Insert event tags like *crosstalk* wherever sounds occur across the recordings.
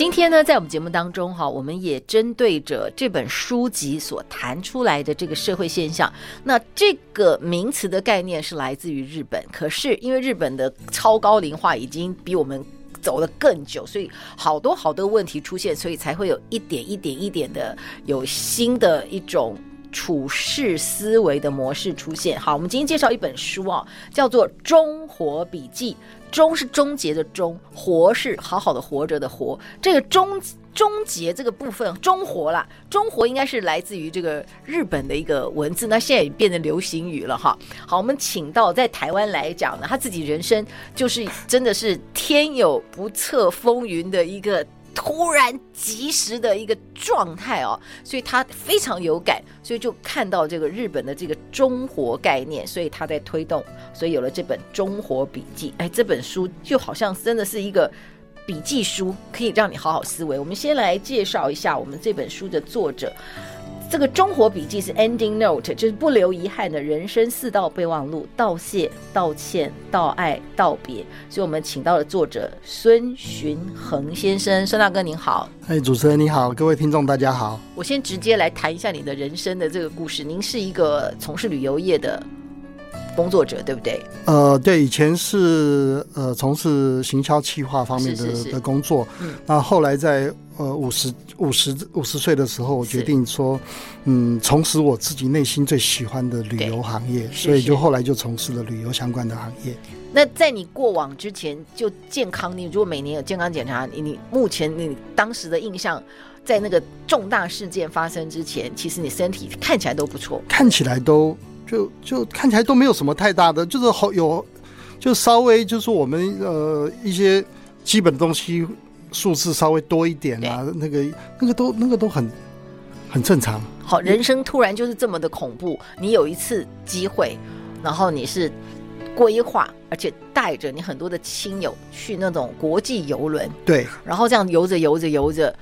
今天呢，在我们节目当中哈，我们也针对着这本书籍所谈出来的这个社会现象，那这个名词的概念是来自于日本，可是因为日本的超高龄化已经比我们走得更久，所以好多好多问题出现，所以才会有一点一点一点的有新的一种处事思维的模式出现。好，我们今天介绍一本书啊，叫做《中活笔记》。终是终结的终，活是好好的活着的活。这个终终结这个部分，终活啦，终活应该是来自于这个日本的一个文字，那现在也变成流行语了哈。好，我们请到在台湾来讲呢，他自己人生就是真的是天有不测风云的一个。突然及时的一个状态哦，所以他非常有感，所以就看到这个日本的这个中活概念，所以他在推动，所以有了这本《中活笔记》。哎，这本书就好像真的是一个笔记书，可以让你好好思维。我们先来介绍一下我们这本书的作者。这个中活笔记是 ending note，就是不留遗憾的人生四道备忘录：道谢、道歉、道爱、道别。所以，我们请到了作者孙寻恒先生，孙大哥您好。哎，主持人你好，各位听众大家好。我先直接来谈一下你的人生的这个故事。您是一个从事旅游业的工作者，对不对？呃，对，以前是呃从事行销企划方面的的工作，嗯，那后来在。呃，五十五十五十岁的时候，我决定说，嗯，从事我自己内心最喜欢的旅游行业，所以就后来就从事了旅游相关的行业。那在你过往之前，就健康，你如果每年有健康检查，你你目前你当时的印象，在那个重大事件发生之前，其实你身体看起来都不错，看起来都就就看起来都没有什么太大的，就是好有，就稍微就是我们呃一些基本的东西。数字稍微多一点啊，那个那个都那个都很很正常。好，人生突然就是这么的恐怖。你有一次机会，然后你是规划，而且带着你很多的亲友去那种国际游轮，对，然后这样游着游着游着。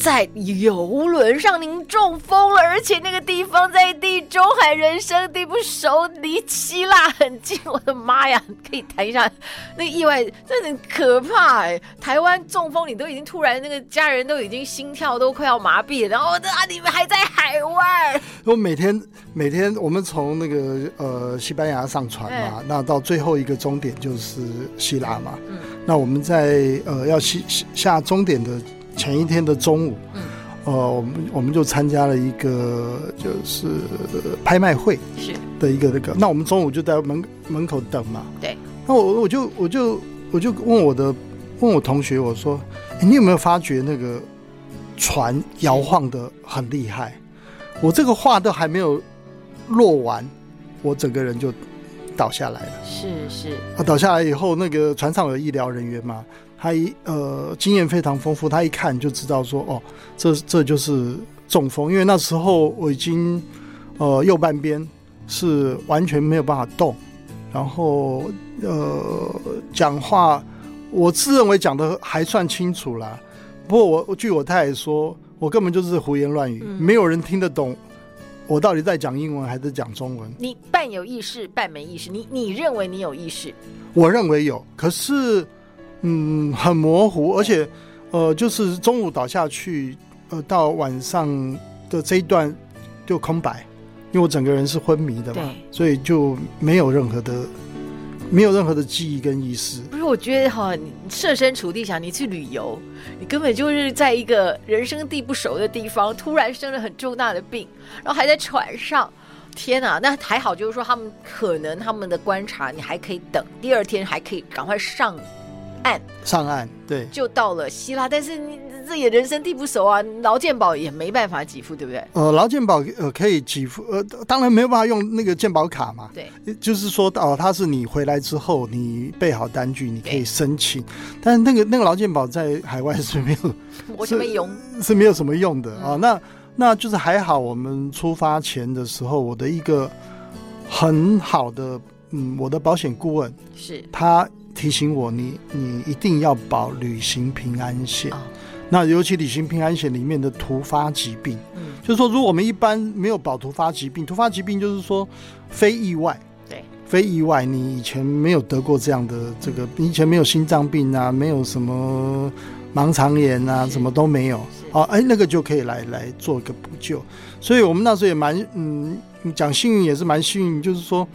在游轮上，您中风了，而且那个地方在地中海，人生地不熟，离希腊很近。我的妈呀！可以谈一下那个意外，真的很可怕哎！台湾中风，你都已经突然那个家人都已经心跳都快要麻痹了，然后啊，你们还在海外。我每天每天我们从那个呃西班牙上船嘛，那到最后一个终点就是希腊嘛。嗯，那我们在呃要下下终点的。前一天的中午，嗯，呃，我们我们就参加了一个就是拍卖会，是的一个那个。那我们中午就在门门口等嘛，对。那我我就我就我就问我的问我同学，我说，欸，你有没有发觉那个船摇晃的很厉害？我这个话都还没有落完，我整个人就倒下来了。是是。啊，倒下来以后，那个船上有医疗人员嘛。他一呃经验非常丰富，他一看就知道说哦，这这就是中风，因为那时候我已经呃右半边是完全没有办法动，然后呃讲话我自认为讲的还算清楚啦，不过我据我太太说，我根本就是胡言乱语，嗯，没有人听得懂我到底在讲英文还是讲中文。你半有意识半没意识，你你认为你有意识？我认为有，可是。嗯，很模糊，而且，呃，就是中午倒下去，呃，到晚上的这一段就空白，因为我整个人是昏迷的嘛，所以就没有任何的，没有任何的记忆跟意识。不是，我觉得哈，你设身处地想，你去旅游，你根本就是在一个人生地不熟的地方，突然生了很重大的病，然后还在船上，天哪！那还好，就是说他们可能他们的观察，你还可以等第二天，还可以赶快上。岸，上岸，对，就到了希腊。但是你这也人生地不熟啊，劳健保也没办法给付，对不对？呃，劳健保呃可以给付，呃，当然没有办法用那个健保卡嘛。对，就是说哦，他是你回来之后，你备好单据，你可以申请。但是那个那个劳健保在海外是没有，*laughs* 我是没用，是没有什么用的啊、嗯哦。那那就是还好，我们出发前的时候，我的一个很好的。嗯，我的保险顾问是他提醒我你，你你一定要保旅行平安险。哦、那尤其旅行平安险里面的突发疾病，嗯，就是说，如果我们一般没有保突发疾病，突发疾病就是说非意外，对，非意外，你以前没有得过这样的这个，你以前没有心脏病啊，没有什么盲肠炎啊，什么都没有，哦，哎，那个就可以来来做一个补救。所以我们那时候也蛮，嗯，讲幸运也是蛮幸运，就是说。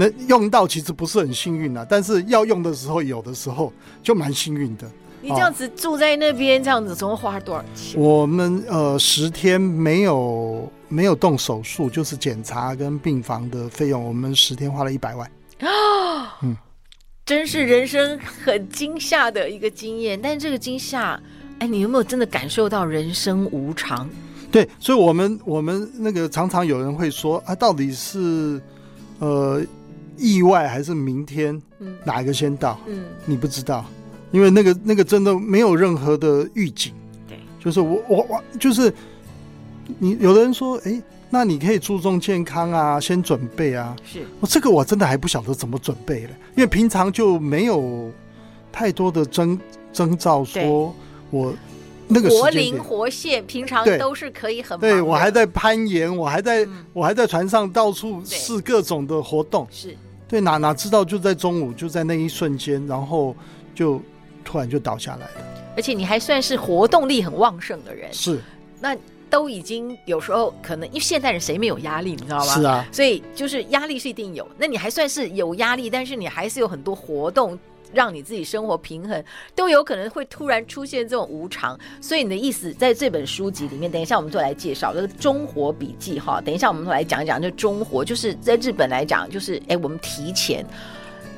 能用到其实不是很幸运啊，但是要用的时候，有的时候就蛮幸运的。你这样子住在那边，这样子总共花了多少钱？我们呃十天没有没有动手术，就是检查跟病房的费用，我们十天花了一百万啊！嗯，真是人生很惊吓的一个经验。但是这个惊吓，哎，你有没有真的感受到人生无常？对，所以我们我们那个常常有人会说啊，到底是呃。意外还是明天？嗯，哪一个先到？嗯，你不知道，因为那个那个真的没有任何的预警。对，就是我我我就是你。有的人说，哎、欸，那你可以注重健康啊，先准备啊。是，我这个我真的还不晓得怎么准备了，因为平常就没有太多的征征兆，说我那个活灵活现，平常都是可以很忙。对，我还在攀岩，我还在、嗯、我还在船上到处试各种的活动。是。对，哪哪知道就在中午，就在那一瞬间，然后就突然就倒下来了。而且你还算是活动力很旺盛的人，是。那都已经有时候可能，因为现代人谁没有压力，你知道吗？是啊。所以就是压力是一定有。那你还算是有压力，但是你还是有很多活动。让你自己生活平衡，都有可能会突然出现这种无常。所以你的意思，在这本书籍里面，等一下我们就来介绍这个中活笔记哈。等一下我们来讲一讲，就中活，就是在日本来讲，就是哎，我们提前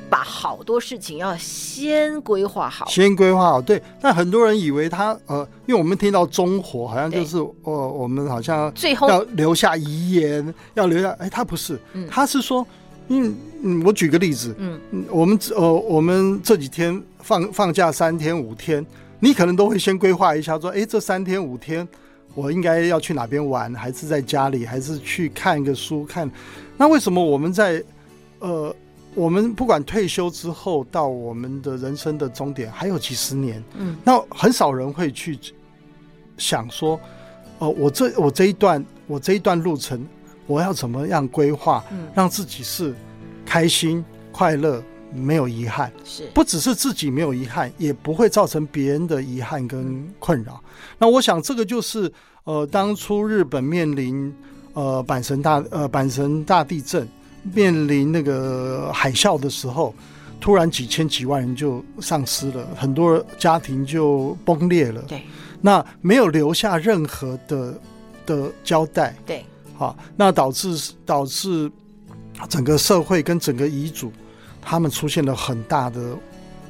把好多事情要先规划好，先规划好。对，但很多人以为他呃，因为我们听到中活，好像就是呃，我们好像最后要留下遗言，要留下。哎，他不是，他是说。嗯嗯，我举个例子，嗯，我们呃，我们这几天放放假三天五天，你可能都会先规划一下，说，哎，这三天五天我应该要去哪边玩，还是在家里，还是去看个书看？那为什么我们在呃，我们不管退休之后到我们的人生的终点还有几十年，嗯，那很少人会去想说，哦、呃，我这我这一段我这一段路程。我要怎么样规划，让自己是开心、快乐、没有遗憾？是，不只是自己没有遗憾，也不会造成别人的遗憾跟困扰。那我想，这个就是呃，当初日本面临呃阪神大呃阪神大地震，面临那个海啸的时候，突然几千几万人就丧失了，很多家庭就崩裂了。对，那没有留下任何的的交代。对。好，那导致导致整个社会跟整个遗嘱，他们出现了很大的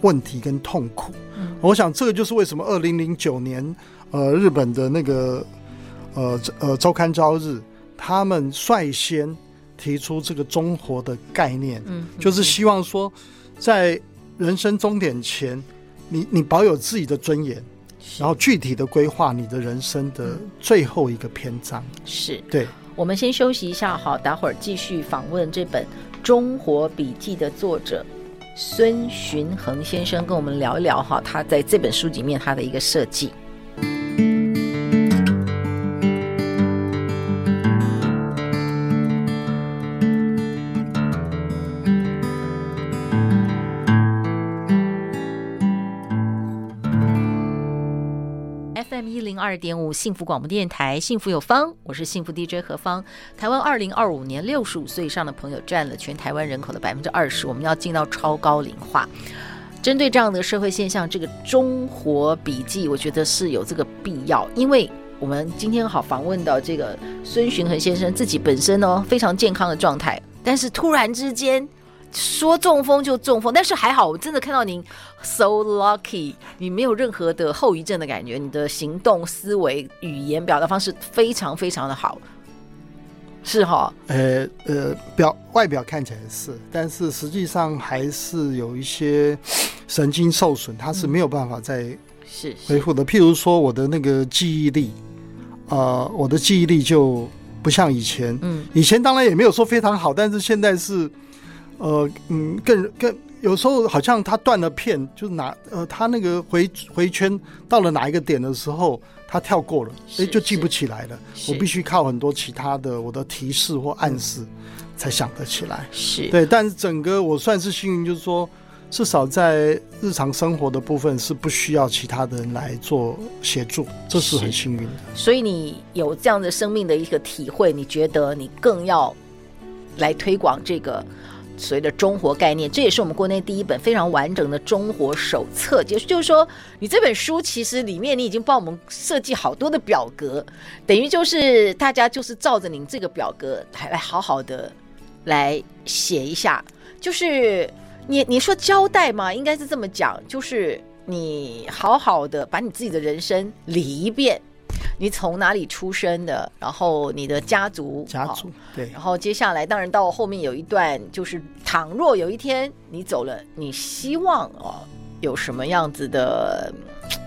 问题跟痛苦。嗯，我想这个就是为什么二零零九年，呃，日本的那个呃呃周刊朝日，他们率先提出这个中活的概念，嗯，就是希望说，在人生终点前，你你保有自己的尊严，然后具体的规划你的人生的最后一个篇章。是对。我们先休息一下，好，待会儿继续访问这本《中国笔记》的作者孙寻恒先生，跟我们聊一聊哈，他在这本书里面他的一个设计。二点五幸福广播电台，幸福有方，我是幸福 DJ 何方。台湾二零二五年六十五岁以上的朋友占了全台湾人口的百分之二十，我们要进到超高龄化。针对这样的社会现象，这个中活笔记，我觉得是有这个必要，因为我们今天好访问到这个孙寻恒先生，自己本身呢非常健康的状态，但是突然之间说中风就中风，但是还好，我真的看到您 so lucky，你没有任何的后遗症的感觉，你的行动、思维、语言表达方式非常非常的好，是哈？呃呃，表外表看起来是，但是实际上还是有一些神经受损，它是没有办法再是恢复的。譬如说，我的那个记忆力，呃，我的记忆力就不像以前，嗯，以前当然也没有说非常好，但是现在是。呃嗯，更更有时候好像他断了片，就是哪呃，他那个回回圈到了哪一个点的时候，他跳过了，哎，就记不起来了。我必须靠很多其他的我的提示或暗示才想得起来。是对，但是整个我算是幸运，就是说至少在日常生活的部分是不需要其他的人来做协助，这是很幸运的。所以你有这样的生命的一个体会，你觉得你更要来推广这个。所谓的中活概念，这也是我们国内第一本非常完整的中活手册。就是就是说，你这本书其实里面你已经帮我们设计好多的表格，等于就是大家就是照着您这个表格来来好好的来写一下。就是你你说交代嘛，应该是这么讲，就是你好好的把你自己的人生理一遍。你从哪里出生的？然后你的家族，家族对。然后接下来，当然到后面有一段，就是倘若有一天你走了，你希望哦有什么样子的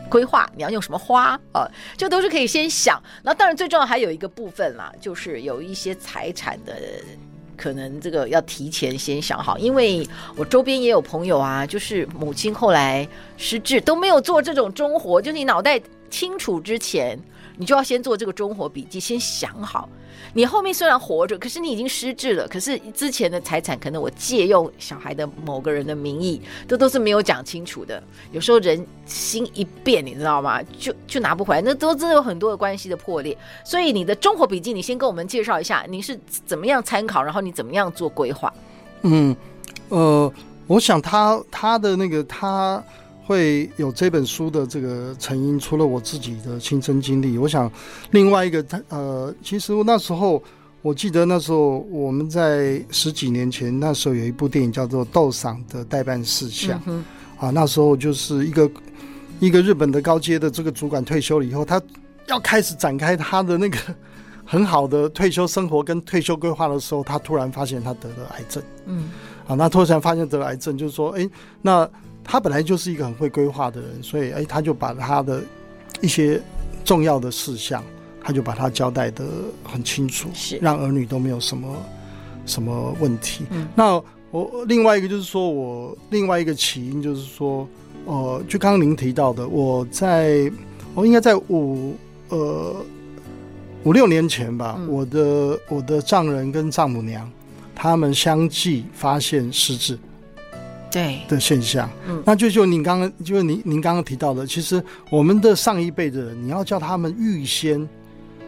规划？你要用什么花啊？这都是可以先想。那当然最重要还有一个部分啦，就是有一些财产的可能，这个要提前先想好。因为我周边也有朋友啊，就是母亲后来失智都没有做这种中活，就是你脑袋清楚之前。你就要先做这个中活笔记，先想好。你后面虽然活着，可是你已经失智了。可是之前的财产，可能我借用小孩的某个人的名义，这都是没有讲清楚的。有时候人心一变，你知道吗？就就拿不回来，那都真的有很多的关系的破裂。所以你的中活笔记，你先跟我们介绍一下，你是怎么样参考，然后你怎么样做规划？嗯，呃，我想他他的那个他。会有这本书的这个成因，除了我自己的亲身经历，我想另外一个，呃，其实那时候我记得那时候我们在十几年前，那时候有一部电影叫做《斗赏的代办事项》，嗯，啊，那时候就是一个一个日本的高阶的这个主管退休了以后，他要开始展开他的那个很好的退休生活跟退休规划的时候，他突然发现他得了癌症，嗯，啊，那突然发现得了癌症，就是说，哎，那。他本来就是一个很会规划的人，所以哎，他就把他的一些重要的事项，他就把他交代的很清楚，是让儿女都没有什么什么问题。嗯、那我另外一个就是说，我另外一个起因就是说，呃，就刚刚您提到的，我在我应该在五呃五六年前吧，嗯、我的我的丈人跟丈母娘他们相继发现失智。对的现象，嗯，那就就您刚刚就是您您刚刚提到的，其实我们的上一辈的人，你要叫他们预先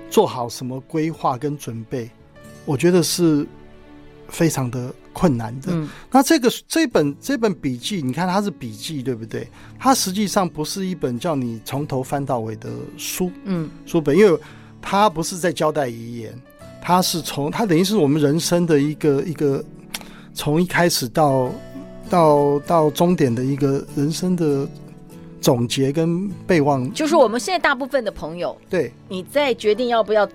做好什么规划跟准备，我觉得是非常的困难的。嗯，那这个这本这本笔记，你看它是笔记，对不对？它实际上不是一本叫你从头翻到尾的书，嗯，书本，因为它不是在交代遗言，它是从它等于是我们人生的一个一个从一开始到。到到终点的一个人生的总结跟备忘，就是我们现在大部分的朋友，对，你在决定要不要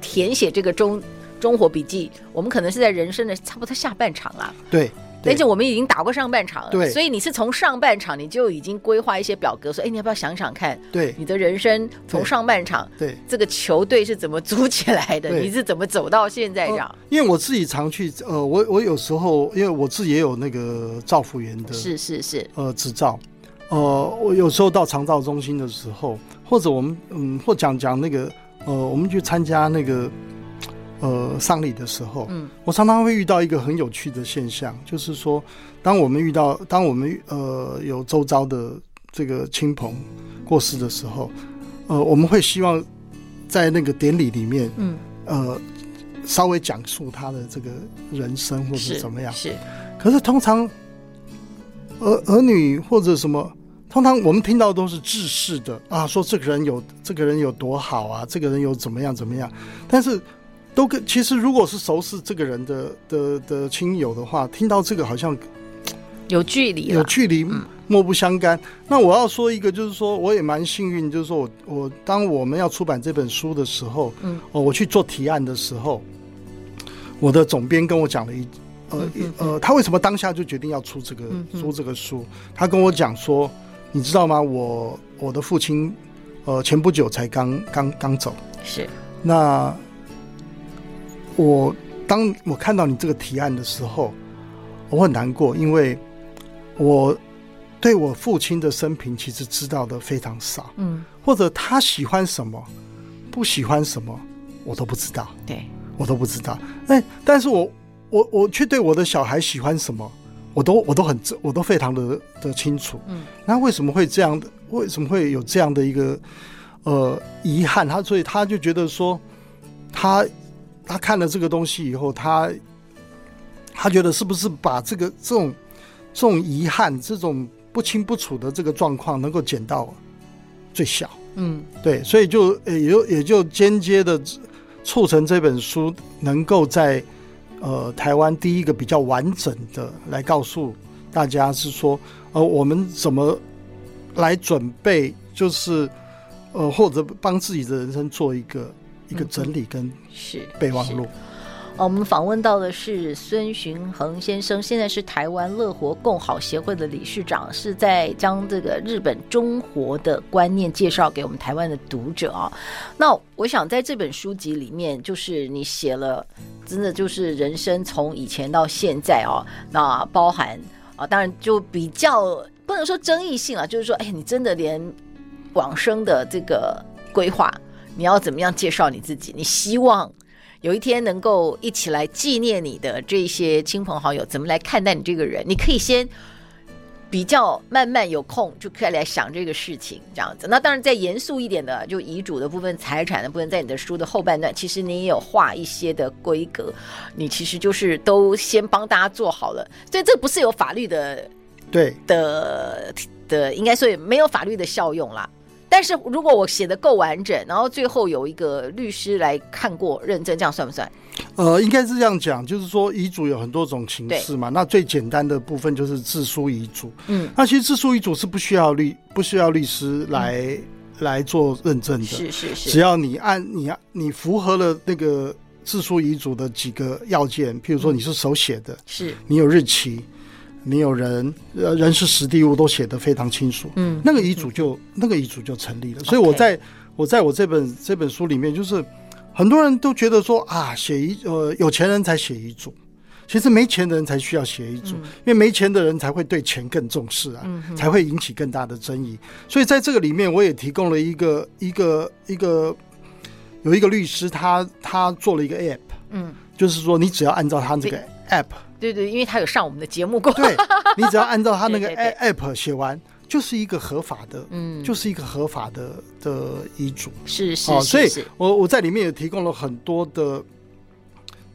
填写这个中中火笔记，我们可能是在人生的差不多下半场啦，对。而且我们已经打过上半场了，对，所以你是从上半场你就已经规划一些表格，说，哎，你要不要想想看，对，你的人生从上半场，对，这个球队是怎么组起来的？你是怎么走到现在这样？因为我自己常去，呃，我我有时候因为我自己也有那个照服员的，是是是，呃，执照，呃，我有时候到长照中心的时候，或者我们嗯，或讲讲那个，呃，我们去参加那个。呃，丧礼的时候，嗯，我常常会遇到一个很有趣的现象，就是说，当我们遇到，当我们呃有周遭的这个亲朋过世的时候，呃，我们会希望在那个典礼里面，嗯，呃，稍微讲述他的这个人生或者怎么样，是。是可是通常儿儿女或者什么，通常我们听到都是致仕的啊，说这个人有这个人有多好啊，这个人有怎么样怎么样，但是。都跟其实如果是熟识这个人的的的亲友的话，听到这个好像有距离，有距离，莫不相干。嗯、那我要说一个，就是说我也蛮幸运，就是说我我当我们要出版这本书的时候，嗯，哦，我去做提案的时候，我的总编跟我讲了一，呃呃，他为什么当下就决定要出这个出这个书？他跟我讲说，你知道吗？我我的父亲，呃，前不久才刚刚刚走，是那。我当我看到你这个提案的时候，我很难过，因为我对我父亲的生平其实知道的非常少，嗯，或者他喜欢什么，不喜欢什么，我都不知道，对，我都不知道。那，但是我我我却对我的小孩喜欢什么，我都我都很我都非常的的清楚，嗯，那为什么会这样的？为什么会有这样的一个呃遗憾？他所以他就觉得说他。他看了这个东西以后，他他觉得是不是把这个这种这种遗憾、这种不清不楚的这个状况能够减到最小？嗯，对，所以就也就也就间接的促成这本书能够在呃台湾第一个比较完整的来告诉大家是说，呃，我们怎么来准备，就是呃或者帮自己的人生做一个。一个整理跟是备忘录。哦，我们访问到的是孙寻恒先生，现在是台湾乐活共好协会的理事长，是在将这个日本中活的观念介绍给我们台湾的读者啊。那我想在这本书籍里面，就是你写了，真的就是人生从以前到现在哦，那包含啊，当然就比较不能说争议性啊，就是说，哎，你真的连往生的这个规划。你要怎么样介绍你自己？你希望有一天能够一起来纪念你的这些亲朋好友，怎么来看待你这个人？你可以先比较慢慢有空就可以来想这个事情，这样子。那当然，再严肃一点的，就遗嘱的部分、财产的部分，在你的书的后半段，其实你也有画一些的规格，你其实就是都先帮大家做好了。所以这不是有法律的，对的的，应该说也没有法律的效用啦。但是如果我写的够完整，然后最后有一个律师来看过认证，这样算不算？呃，应该是这样讲，就是说遗嘱有很多种形式嘛。那最简单的部分就是自书遗嘱。嗯，那其实自书遗嘱是不需要律不需要律师来、嗯、来做认证的。是是是，只要你按你你符合了那个自书遗嘱的几个要件，譬如说你是手写的，是、嗯、你有日期。你有人，呃，人事实地物都写得非常清楚，嗯，那个遗嘱就、嗯、那个遗嘱就成立了。所以我在我在我这本这本书里面，就是很多人都觉得说啊，写遗呃有钱人才写遗嘱，其实没钱的人才需要写遗嘱，嗯、因为没钱的人才会对钱更重视啊，嗯、才会引起更大的争议。所以在这个里面，我也提供了一个一个一个有一个律师他，他他做了一个 app，嗯，就是说你只要按照他这个 app。对对，因为他有上我们的节目过。对，你只要按照他那个 *laughs* app 写完，就是一个合法的，嗯，就是一个合法的的遗嘱。是是是，所以我我在里面也提供了很多的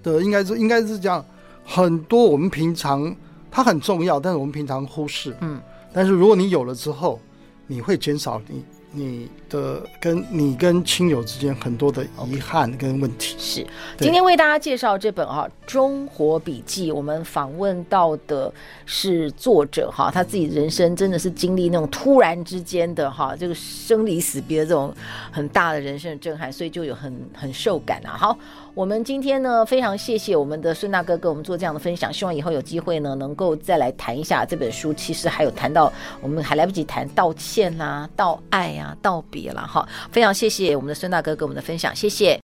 的，应该是应该是这样，很多我们平常它很重要，但是我们平常忽视。嗯，但是如果你有了之后，你会减少你。你的跟你跟亲友之间很多的遗憾跟问题。是，今天为大家介绍这本哈《中国笔记》，我们访问到的是作者哈，他自己人生真的是经历那种突然之间的哈这个生离死别的这种很大的人生的震撼，所以就有很很受感啊。好。我们今天呢，非常谢谢我们的孙大哥给我们做这样的分享，希望以后有机会呢，能够再来谈一下这本书。其实还有谈到我们还来不及谈道歉啦、道爱啊、道别了，哈，非常谢谢我们的孙大哥给我们的分享，谢谢。